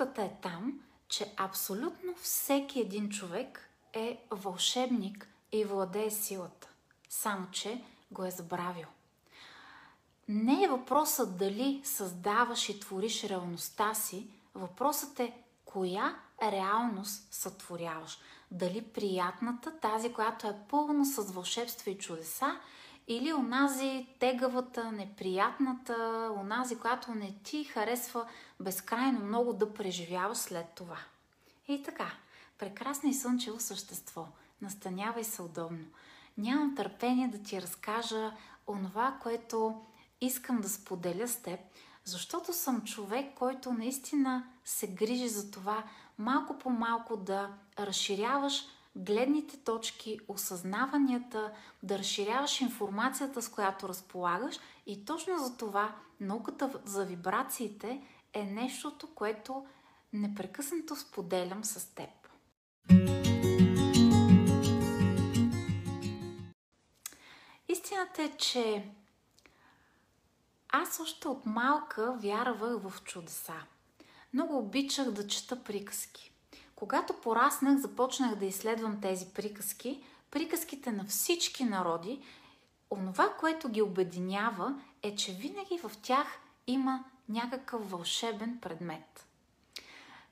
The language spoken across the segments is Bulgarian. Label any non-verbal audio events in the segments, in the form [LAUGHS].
Работата е там, че абсолютно всеки един човек е вълшебник и владее силата. Само, че го е забравил. Не е въпросът дали създаваш и твориш реалността си, въпросът е коя реалност сътворяваш. Дали приятната, тази, която е пълна с вълшебства и чудеса, или онази тегавата, неприятната, онази, която не ти харесва безкрайно много да преживяваш след това. И така, прекрасно и слънчево същество. Настанявай се удобно. Нямам търпение да ти разкажа онова, което искам да споделя с теб, защото съм човек, който наистина се грижи за това малко по малко да разширяваш гледните точки, осъзнаванията, да разширяваш информацията, с която разполагаш и точно за това науката за вибрациите е нещото, което непрекъснато споделям с теб. Истината е, че аз още от малка вярвах в чудеса. Много обичах да чета приказки. Когато пораснах, започнах да изследвам тези приказки, приказките на всички народи, онова, което ги обединява, е, че винаги в тях има някакъв вълшебен предмет.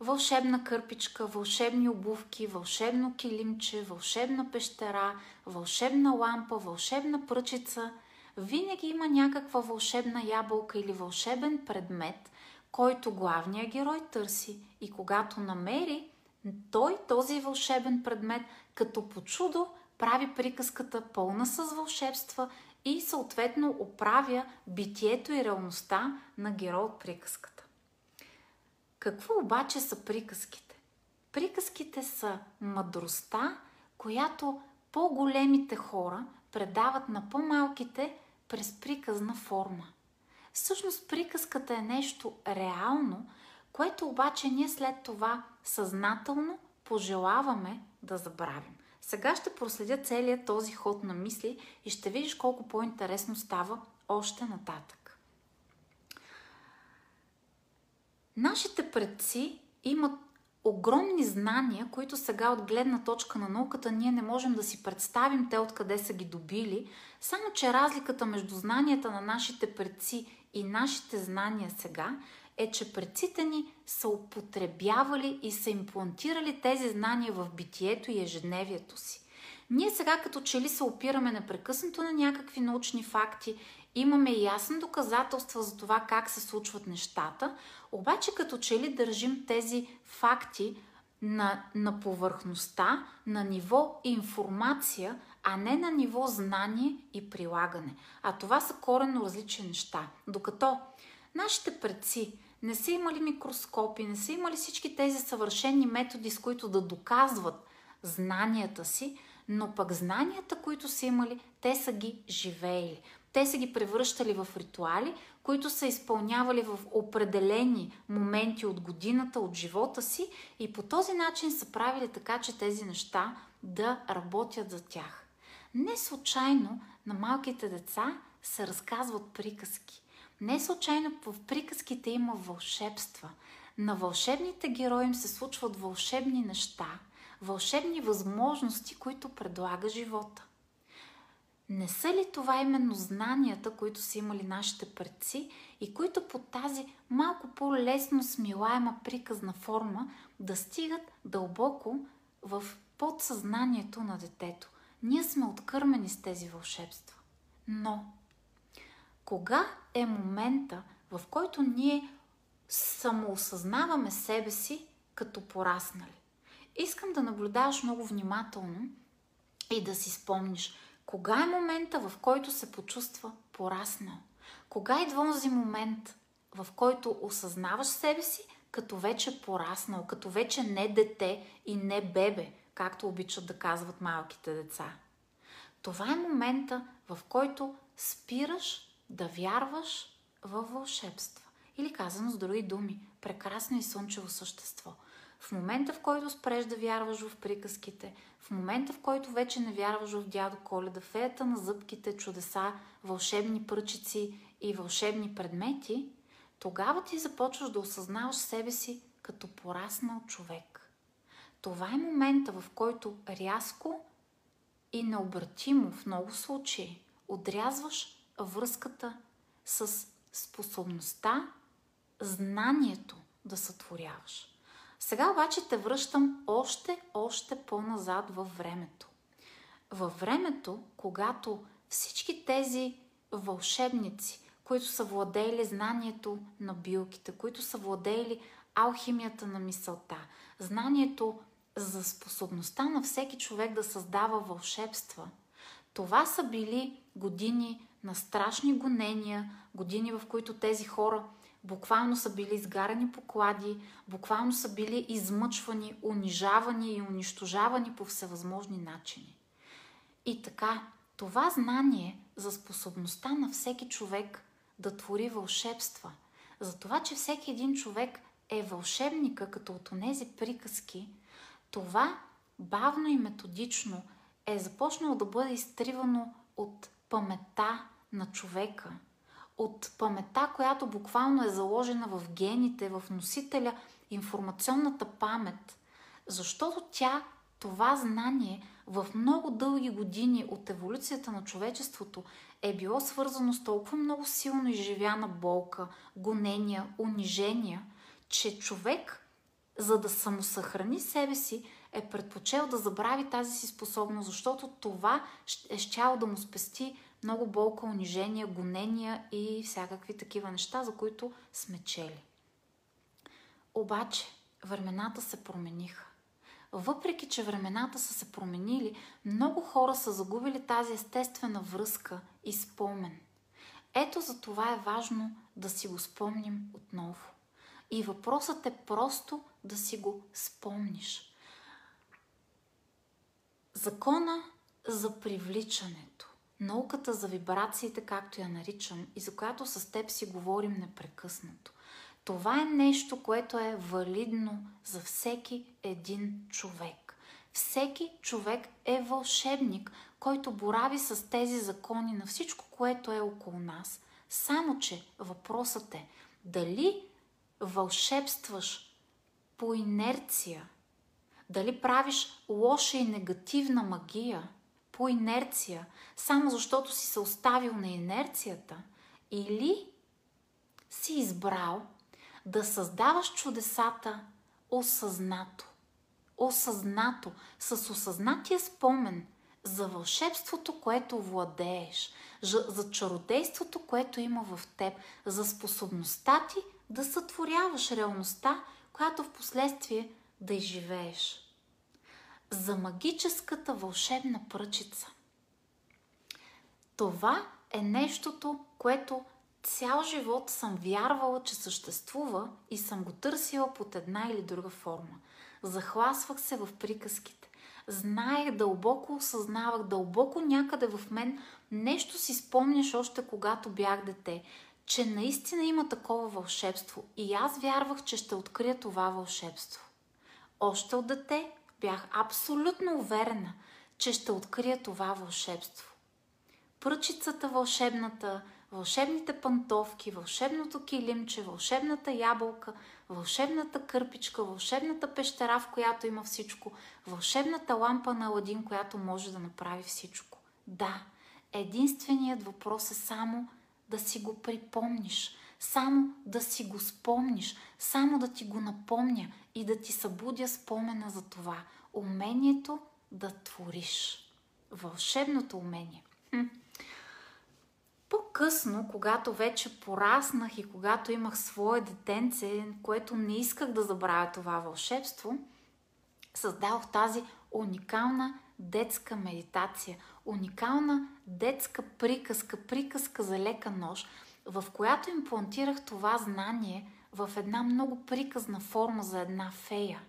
Вълшебна кърпичка, вълшебни обувки, вълшебно килимче, вълшебна пещера, вълшебна лампа, вълшебна пръчица. Винаги има някаква вълшебна ябълка или вълшебен предмет, който главният герой търси и когато намери, той, този вълшебен предмет, като по чудо, прави приказката пълна с вълшебства и съответно оправя битието и реалността на герой от приказката. Какво обаче са приказките? Приказките са мъдростта, която по-големите хора предават на по-малките през приказна форма. Всъщност приказката е нещо реално, което обаче ние след това съзнателно пожелаваме да забравим. Сега ще проследя целият този ход на мисли и ще видиш колко по-интересно става още нататък. Нашите предци имат огромни знания, които сега от гледна точка на науката ние не можем да си представим те откъде са ги добили, само че разликата между знанията на нашите предци и нашите знания сега е, че предците ни са употребявали и са имплантирали тези знания в битието и ежедневието си. Ние сега като че ли се опираме непрекъснато на някакви научни факти, имаме ясни доказателства за това как се случват нещата, обаче като че ли държим тези факти на, на повърхността, на ниво информация, а не на ниво знание и прилагане. А това са коренно различни неща. Докато нашите предци не са имали микроскопи, не са имали всички тези съвършени методи, с които да доказват знанията си, но пък знанията, които са имали, те са ги живеели. Те са ги превръщали в ритуали, които са изпълнявали в определени моменти от годината, от живота си и по този начин са правили така, че тези неща да работят за тях. Не случайно на малките деца се разказват приказки. Не случайно в приказките има вълшебства. На вълшебните герои им се случват вълшебни неща, вълшебни възможности, които предлага живота. Не са ли това именно знанията, които са имали нашите предци и които по тази малко по-лесно смилаема приказна форма да стигат дълбоко в подсъзнанието на детето? Ние сме откърмени с тези вълшебства. Но кога е момента, в който ние самоосъзнаваме себе си като пораснали? Искам да наблюдаваш много внимателно и да си спомниш кога е момента, в който се почувства пораснал. Кога идва този момент, в който осъзнаваш себе си като вече пораснал, като вече не дете и не бебе, както обичат да казват малките деца. Това е момента, в който спираш да вярваш във вълшебства. Или казано с други думи, прекрасно и слънчево същество. В момента, в който спреш да вярваш в приказките, в момента, в който вече не вярваш в дядо Коледа, феята на зъбките, чудеса, вълшебни пръчици и вълшебни предмети, тогава ти започваш да осъзнаваш себе си като пораснал човек. Това е момента, в който рязко и необратимо в много случаи отрязваш връзката с способността, знанието да сътворяваш. Сега обаче те връщам още, още по-назад във времето. Във времето, когато всички тези вълшебници, които са владеели знанието на билките, които са владеели алхимията на мисълта, знанието за способността на всеки човек да създава вълшебства. Това са били години на страшни гонения, години в които тези хора буквално са били изгарани поклади, буквално са били измъчвани, унижавани и унищожавани по всевъзможни начини. И така, това знание за способността на всеки човек да твори вълшебства, за това, че всеки един човек е вълшебника, като от онези приказки, това бавно и методично е започнало да бъде изтривано от памета на човека, от памета, която буквално е заложена в гените, в носителя, информационната памет, защото тя, това знание, в много дълги години от еволюцията на човечеството е било свързано с толкова много силно изживяна болка, гонения, унижения, че човек, за да самосъхрани себе си, е предпочел да забрави тази си способност, защото това е щяло да му спести много болка, унижения, гонения и всякакви такива неща, за които сме чели. Обаче, времената се промениха. Въпреки, че времената са се променили, много хора са загубили тази естествена връзка и спомен. Ето за това е важно да си го спомним отново. И въпросът е просто да си го спомниш. Закона за привличането, науката за вибрациите, както я наричам, и за която с теб си говорим непрекъснато. Това е нещо, което е валидно за всеки един човек. Всеки човек е вълшебник, който борави с тези закони на всичко, което е около нас. Само, че въпросът е дали вълшебстваш по инерция, дали правиш лоша и негативна магия по инерция, само защото си се оставил на инерцията, или си избрал да създаваш чудесата осъзнато. Осъзнато, с осъзнатия спомен за вълшебството, което владееш, за чародейството, което има в теб, за способността ти да сътворяваш реалността, която в последствие да изживееш. За магическата вълшебна пръчица. Това е нещото, което цял живот съм вярвала, че съществува и съм го търсила под една или друга форма. Захласвах се в приказките. Знаех, дълбоко осъзнавах, дълбоко някъде в мен нещо си спомняш още когато бях дете, че наистина има такова вълшебство и аз вярвах, че ще открия това вълшебство. Още от дете бях абсолютно уверена, че ще открия това вълшебство. Пръчицата вълшебната, вълшебните пантовки, вълшебното килимче, вълшебната ябълка, вълшебната кърпичка, вълшебната пещера, в която има всичко, вълшебната лампа на Аладин, която може да направи всичко. Да, единственият въпрос е само да си го припомниш, само да си го спомниш, само да ти го напомня и да ти събудя спомена за това. Умението да твориш. Вълшебното умение. По-късно, когато вече пораснах и когато имах свое детенце, което не исках да забравя това вълшебство, създадох тази уникална детска медитация, уникална детска приказка, приказка за лека нож, в която имплантирах това знание в една много приказна форма за една фея.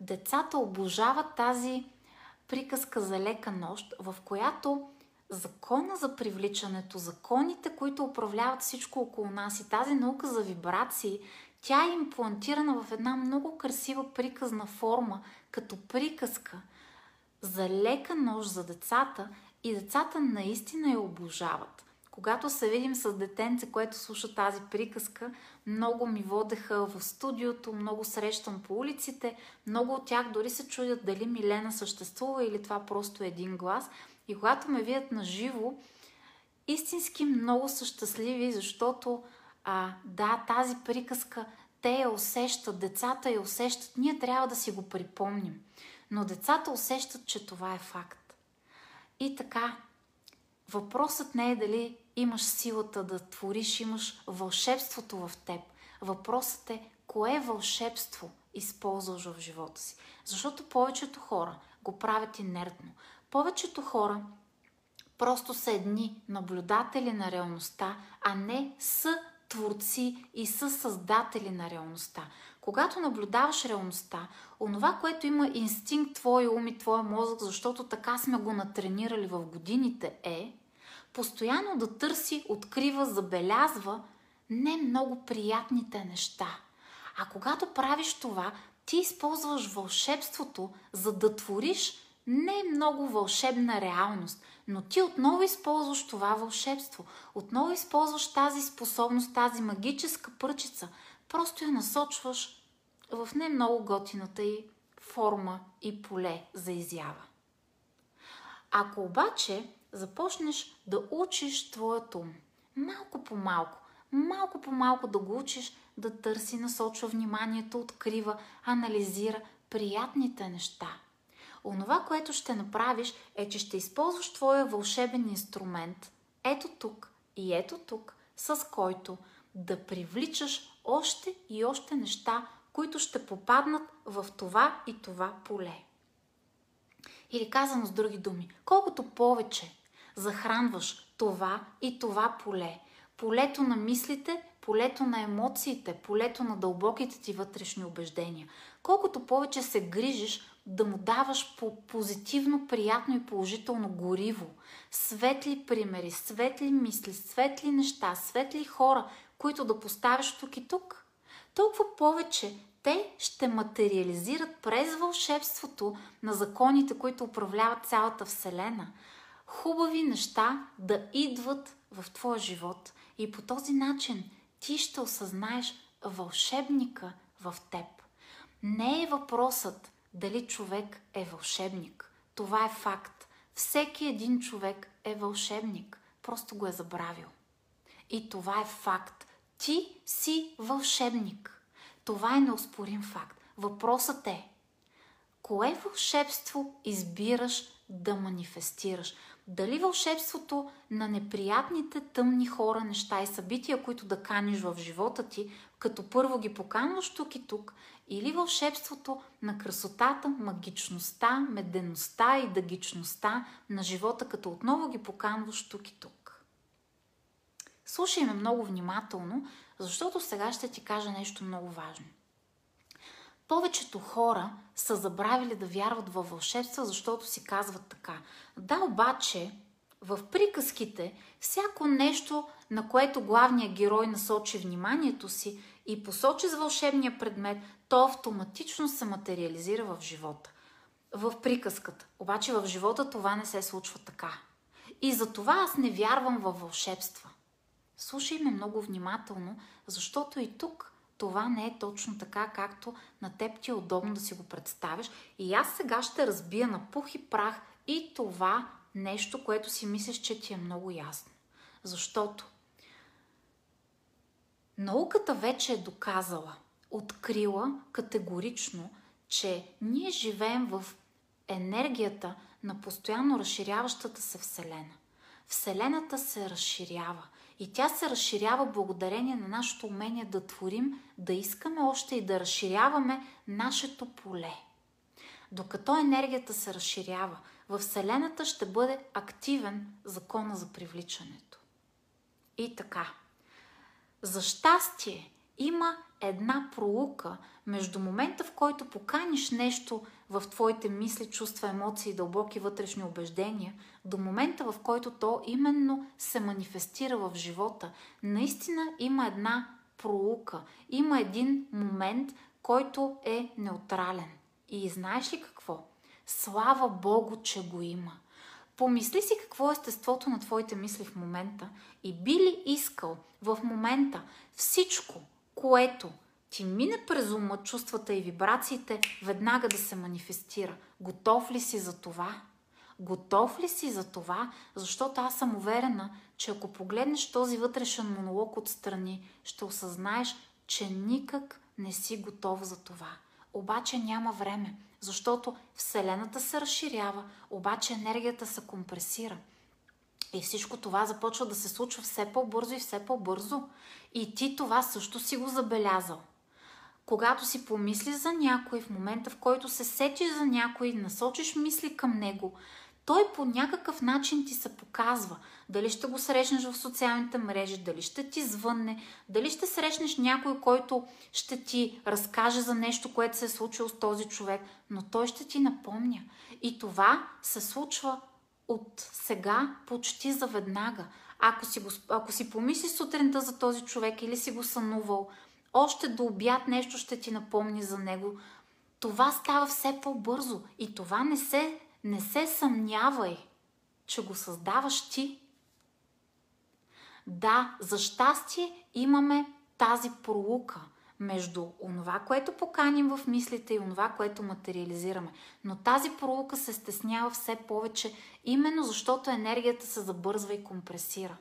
Децата обожават тази приказка за лека нощ, в която закона за привличането, законите, които управляват всичко около нас и тази наука за вибрации, тя е имплантирана в една много красива приказна форма, като приказка за лека нож за децата и децата наистина я обожават. Когато се видим с детенце, което слуша тази приказка, много ми водеха в студиото, много срещам по улиците, много от тях дори се чудят дали Милена съществува или това просто е един глас. И когато ме видят на живо, истински много са щастливи, защото а, да, тази приказка те я усещат, децата я усещат, ние трябва да си го припомним. Но децата усещат, че това е факт. И така, въпросът не е дали имаш силата да твориш, имаш вълшебството в теб. Въпросът е кое вълшебство използваш в живота си. Защото повечето хора го правят инертно. Повечето хора просто са едни наблюдатели на реалността, а не са творци и са създатели на реалността. Когато наблюдаваш реалността, онова, което има инстинкт твой ум и твоя мозък, защото така сме го натренирали в годините е, постоянно да търси, открива, забелязва не много приятните неща. А когато правиш това, ти използваш вълшебството, за да твориш не много вълшебна реалност, но ти отново използваш това вълшебство. Отново използваш тази способност, тази магическа пръчица. Просто я насочваш в не много готината й форма и поле за изява. Ако обаче започнеш да учиш твоят ум, малко по малко, малко по малко да го учиш, да търси, насочва вниманието, открива, анализира приятните неща – Онова, което ще направиш е, че ще използваш твоя вълшебен инструмент, ето тук и ето тук, с който да привличаш още и още неща, които ще попаднат в това и това поле. Или казано с други думи, колкото повече захранваш това и това поле, полето на мислите, полето на емоциите, полето на дълбоките ти вътрешни убеждения, колкото повече се грижиш да му даваш по позитивно, приятно и положително гориво. Светли примери, светли мисли, светли неща, светли хора, които да поставяш тук и тук. Толкова повече те ще материализират през вълшебството на законите, които управляват цялата Вселена. Хубави неща да идват в твоя живот. И по този начин ти ще осъзнаеш вълшебника в теб. Не е въпросът дали човек е вълшебник. Това е факт. Всеки един човек е вълшебник. Просто го е забравил. И това е факт. Ти си вълшебник. Това е неоспорим факт. Въпросът е, кое вълшебство избираш да манифестираш? Дали вълшебството на неприятните тъмни хора, неща и събития, които да каниш в живота ти, като първо ги поканваш тук и тук, или вълшебството на красотата, магичността, медеността и дъгичността на живота, като отново ги поканваш тук и тук. Слушай ме много внимателно, защото сега ще ти кажа нещо много важно. Повечето хора са забравили да вярват във вълшебства, защото си казват така. Да, обаче, в приказките, всяко нещо, на което главният герой насочи вниманието си и посочи с вълшебния предмет, то автоматично се материализира в живота. В приказката. Обаче в живота това не се случва така. И за това аз не вярвам във вълшебства. Слушай ме много внимателно, защото и тук това не е точно така, както на теб ти е удобно да си го представиш. И аз сега ще разбия на пух и прах и това нещо, което си мислиш, че ти е много ясно. Защото науката вече е доказала, открила категорично, че ние живеем в енергията на постоянно разширяващата се Вселена. Вселената се разширява и тя се разширява благодарение на нашето умение да творим, да искаме още и да разширяваме нашето поле. Докато енергията се разширява, във Вселената ще бъде активен закона за привличането. И така. За щастие има една пролука между момента, в който поканиш нещо в твоите мисли, чувства, емоции, дълбоки вътрешни убеждения, до момента, в който то именно се манифестира в живота. Наистина има една пролука, има един момент, който е неутрален. И знаеш ли какво? Слава Богу, че го има. Помисли си какво е естеството на твоите мисли в момента и би ли искал в момента всичко, което ти мине през ума, чувствата и вибрациите, веднага да се манифестира. Готов ли си за това? Готов ли си за това? Защото аз съм уверена, че ако погледнеш този вътрешен монолог отстрани, ще осъзнаеш, че никак не си готов за това. Обаче няма време, защото Вселената се разширява, обаче енергията се компресира. И всичко това започва да се случва все по-бързо и все по-бързо. И ти това също си го забелязал. Когато си помислиш за някой, в момента в който се сетиш за някой, насочиш мисли към него, той по някакъв начин ти се показва. Дали ще го срещнеш в социалните мрежи, дали ще ти звънне, дали ще срещнеш някой, който ще ти разкаже за нещо, което се е случило с този човек, но той ще ти напомня. И това се случва от сега почти заведнага. Ако си, го, ако си помисли сутринта за този човек или си го сънувал, още до обяд нещо ще ти напомни за него. Това става все по-бързо и това не се не се съмнявай, че го създаваш ти. Да, за щастие имаме тази пролука между онова, което поканим в мислите и онова, което материализираме. Но тази пролука се стеснява все повече, именно защото енергията се забързва и компресира.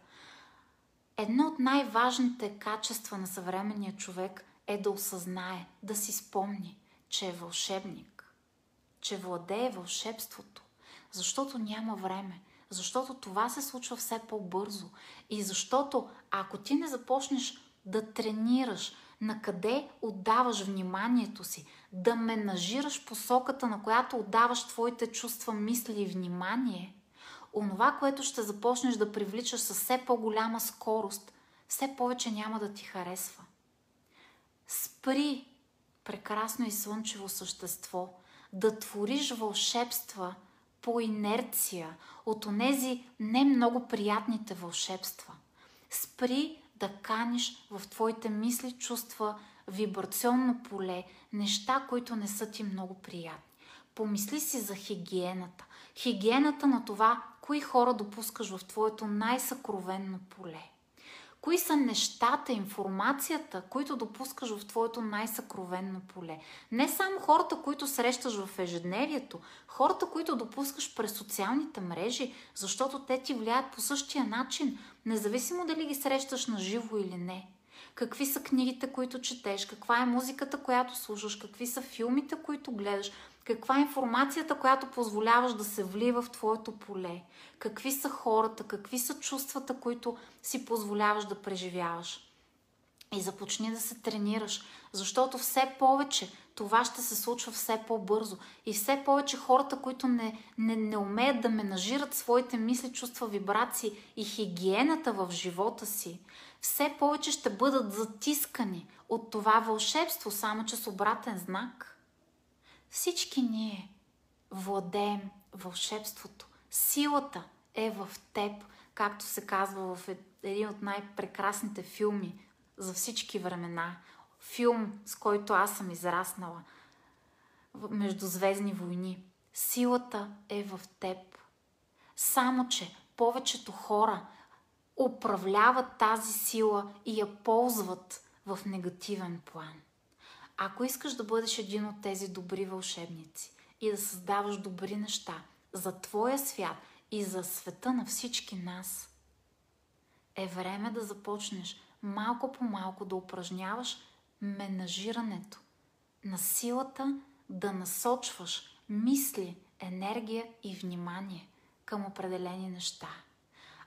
Едно от най-важните качества на съвременния човек е да осъзнае, да си спомни, че е вълшебник че владее вълшебството, защото няма време, защото това се случва все по-бързо и защото ако ти не започнеш да тренираш на къде отдаваш вниманието си, да менажираш посоката, на която отдаваш твоите чувства, мисли и внимание, онова, което ще започнеш да привличаш със все по-голяма скорост, все повече няма да ти харесва. Спри, прекрасно и слънчево същество, да твориш вълшебства по инерция от онези не много приятните вълшебства. Спри да каниш в твоите мисли, чувства, вибрационно поле, неща, които не са ти много приятни. Помисли си за хигиената. Хигиената на това, кои хора допускаш в твоето най-съкровенно поле. Кои са нещата, информацията, които допускаш в твоето най-съкровенно поле? Не само хората, които срещаш в ежедневието, хората, които допускаш през социалните мрежи, защото те ти влияят по същия начин, независимо дали ги срещаш на живо или не. Какви са книгите, които четеш, каква е музиката, която слушаш, какви са филмите, които гледаш, каква е информацията, която позволяваш да се влива в твоето поле, какви са хората, какви са чувствата, които си позволяваш да преживяваш. И започни да се тренираш, защото все повече това ще се случва все по-бързо. И все повече хората, които не, не, не умеят да менажират своите мисли, чувства, вибрации и хигиената в живота си, все повече ще бъдат затискани от това вълшебство, само че с обратен знак. Всички ние владеем вълшебството. Силата е в теб, както се казва в един от най-прекрасните филми за всички времена. Филм, с който аз съм израснала. Междузвездни войни. Силата е в теб. Само, че повечето хора управляват тази сила и я ползват в негативен план. Ако искаш да бъдеш един от тези добри вълшебници и да създаваш добри неща за твоя свят и за света на всички нас, е време да започнеш малко по малко да упражняваш менажирането на силата да насочваш мисли, енергия и внимание към определени неща.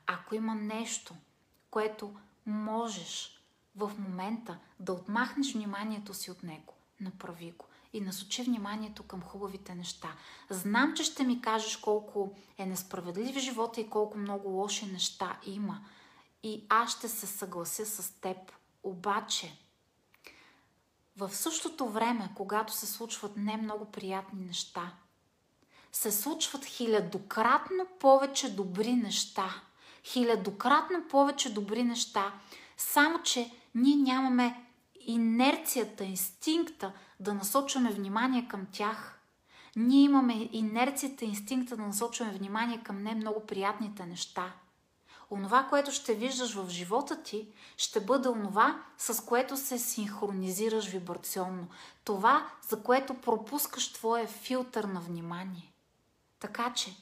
Ако има нещо, което можеш в момента да отмахнеш вниманието си от него. Направи го и насочи вниманието към хубавите неща. Знам, че ще ми кажеш колко е несправедлив живота и колко много лоши неща има. И аз ще се съглася с теб. Обаче, в същото време, когато се случват не много приятни неща, се случват хилядократно повече добри неща. Хилядократно повече добри неща. Само, че ние нямаме инерцията, инстинкта да насочваме внимание към тях. Ние имаме инерцията, инстинкта да насочваме внимание към не много приятните неща. Онова, което ще виждаш в живота ти, ще бъде онова, с което се синхронизираш вибрационно. Това, за което пропускаш твоя филтър на внимание. Така че,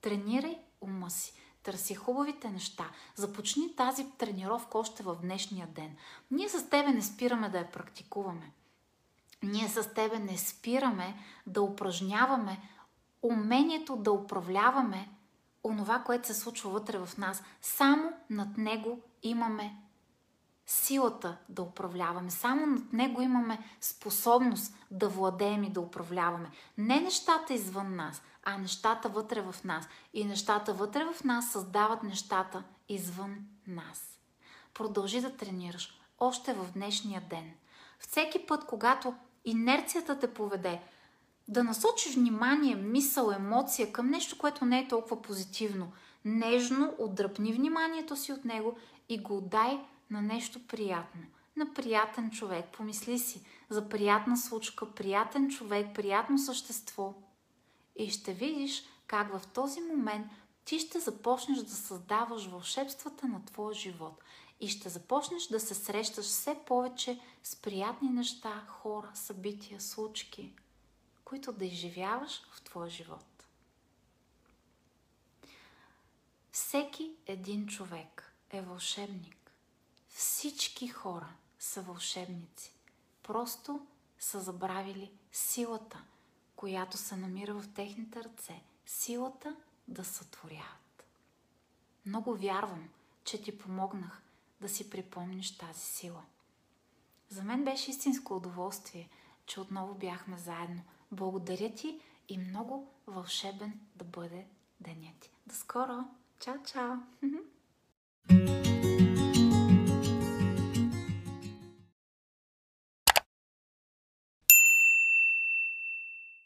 тренирай ума си. Търси хубавите неща. Започни тази тренировка още в днешния ден. Ние с тебе не спираме да я практикуваме. Ние с тебе не спираме да упражняваме умението да управляваме онова, което се случва вътре в нас. Само над него имаме силата да управляваме. Само над него имаме способност да владеем и да управляваме. Не нещата извън нас, а нещата вътре в нас. И нещата вътре в нас създават нещата извън нас. Продължи да тренираш още в днешния ден. Всеки път, когато инерцията те поведе, да насочиш внимание, мисъл, емоция към нещо, което не е толкова позитивно. Нежно отдръпни вниманието си от него и го отдай на нещо приятно. На приятен човек. Помисли си за приятна случка, приятен човек, приятно същество. И ще видиш как в този момент ти ще започнеш да създаваш вълшебствата на твоя живот и ще започнеш да се срещаш все повече с приятни неща, хора, събития, случки, които да изживяваш в твоя живот. Всеки един човек е вълшебник. Всички хора са вълшебници. Просто са забравили силата, която се намира в техните ръце. Силата да сътворяват. Много вярвам, че ти помогнах да си припомниш тази сила. За мен беше истинско удоволствие, че отново бяхме заедно. Благодаря ти и много вълшебен да бъде денят ти. До скоро! Чао, чао! [LAUGHS]